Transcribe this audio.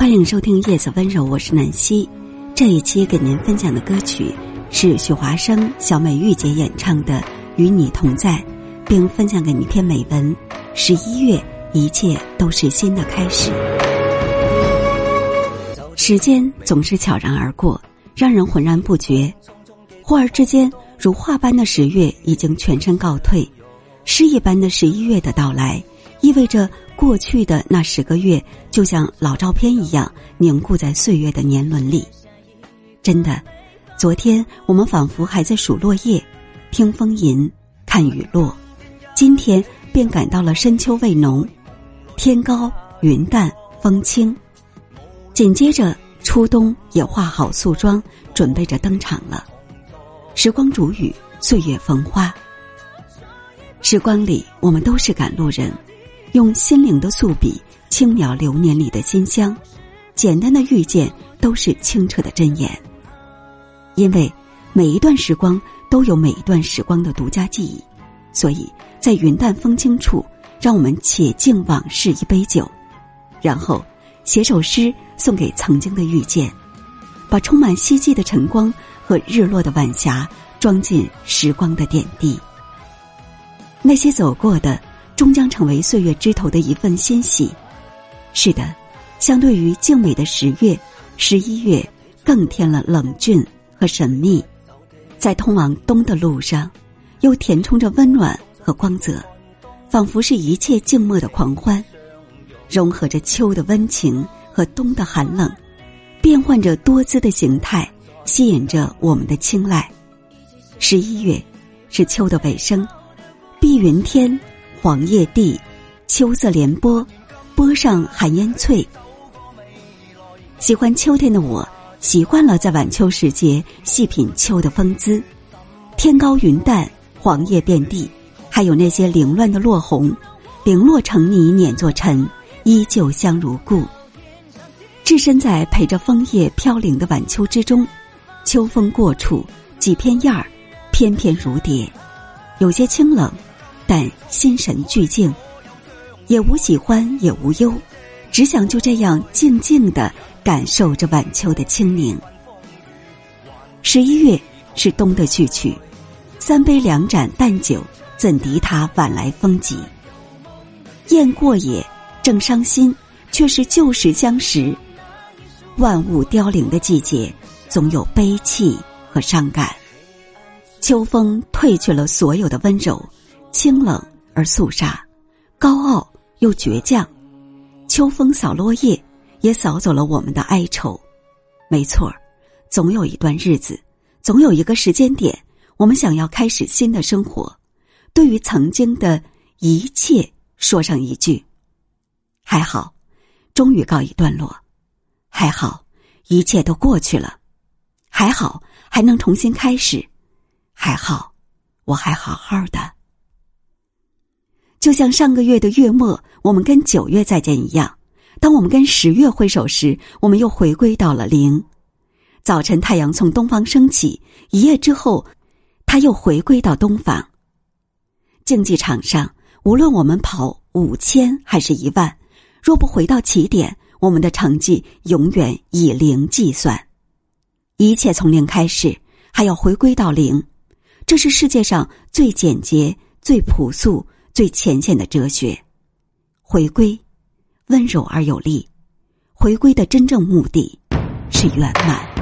欢迎收听《夜色温柔》，我是南希。这一期给您分享的歌曲是许华生、小美玉姐演唱的《与你同在》，并分享给你一篇美文：十一月，一切都是新的开始。时间总是悄然而过，让人浑然不觉。忽而之间，如画般的十月已经全身告退，诗一般的十一月的到来，意味着。过去的那十个月，就像老照片一样凝固在岁月的年轮里。真的，昨天我们仿佛还在数落叶、听风吟、看雨落，今天便感到了深秋味浓，天高云淡风轻。紧接着，初冬也化好素妆，准备着登场了。时光煮雨，岁月逢花。时光里，我们都是赶路人。用心灵的素笔轻描流年里的馨香，简单的遇见都是清澈的真言。因为每一段时光都有每一段时光的独家记忆，所以在云淡风轻处，让我们且敬往事一杯酒，然后写首诗送给曾经的遇见，把充满希冀的晨光和日落的晚霞装进时光的点滴。那些走过的。终将成为岁月枝头的一份欣喜。是的，相对于静美的十月、十一月，更添了冷峻和神秘。在通往冬的路上，又填充着温暖和光泽，仿佛是一切静默的狂欢，融合着秋的温情和冬的寒冷，变换着多姿的形态，吸引着我们的青睐。十一月，是秋的尾声，碧云天。黄叶地，秋色连波，波上寒烟翠。喜欢秋天的我，习惯了在晚秋时节细品秋的风姿。天高云淡，黄叶遍地，还有那些凌乱的落红，零落成泥碾作尘，依旧香如故。置身在陪着枫叶飘零的晚秋之中，秋风过处，几片叶儿翩翩如蝶，有些清冷。但心神俱静，也无喜欢，也无忧，只想就这样静静的感受着晚秋的清宁。十一月是冬的序曲，三杯两盏淡酒，怎敌他晚来风急？雁过也，正伤心，却是旧时相识。万物凋零的季节，总有悲戚和伤感。秋风褪去了所有的温柔。清冷而肃杀，高傲又倔强。秋风扫落叶，也扫走了我们的哀愁。没错，总有一段日子，总有一个时间点，我们想要开始新的生活。对于曾经的一切，说上一句：还好，终于告一段落；还好，一切都过去了；还好，还能重新开始；还好，我还好好的。就像上个月的月末，我们跟九月再见一样；当我们跟十月挥手时，我们又回归到了零。早晨，太阳从东方升起，一夜之后，它又回归到东方。竞技场上，无论我们跑五千还是一万，若不回到起点，我们的成绩永远以零计算。一切从零开始，还要回归到零，这是世界上最简洁、最朴素。最浅显的哲学，回归，温柔而有力。回归的真正目的是圆满。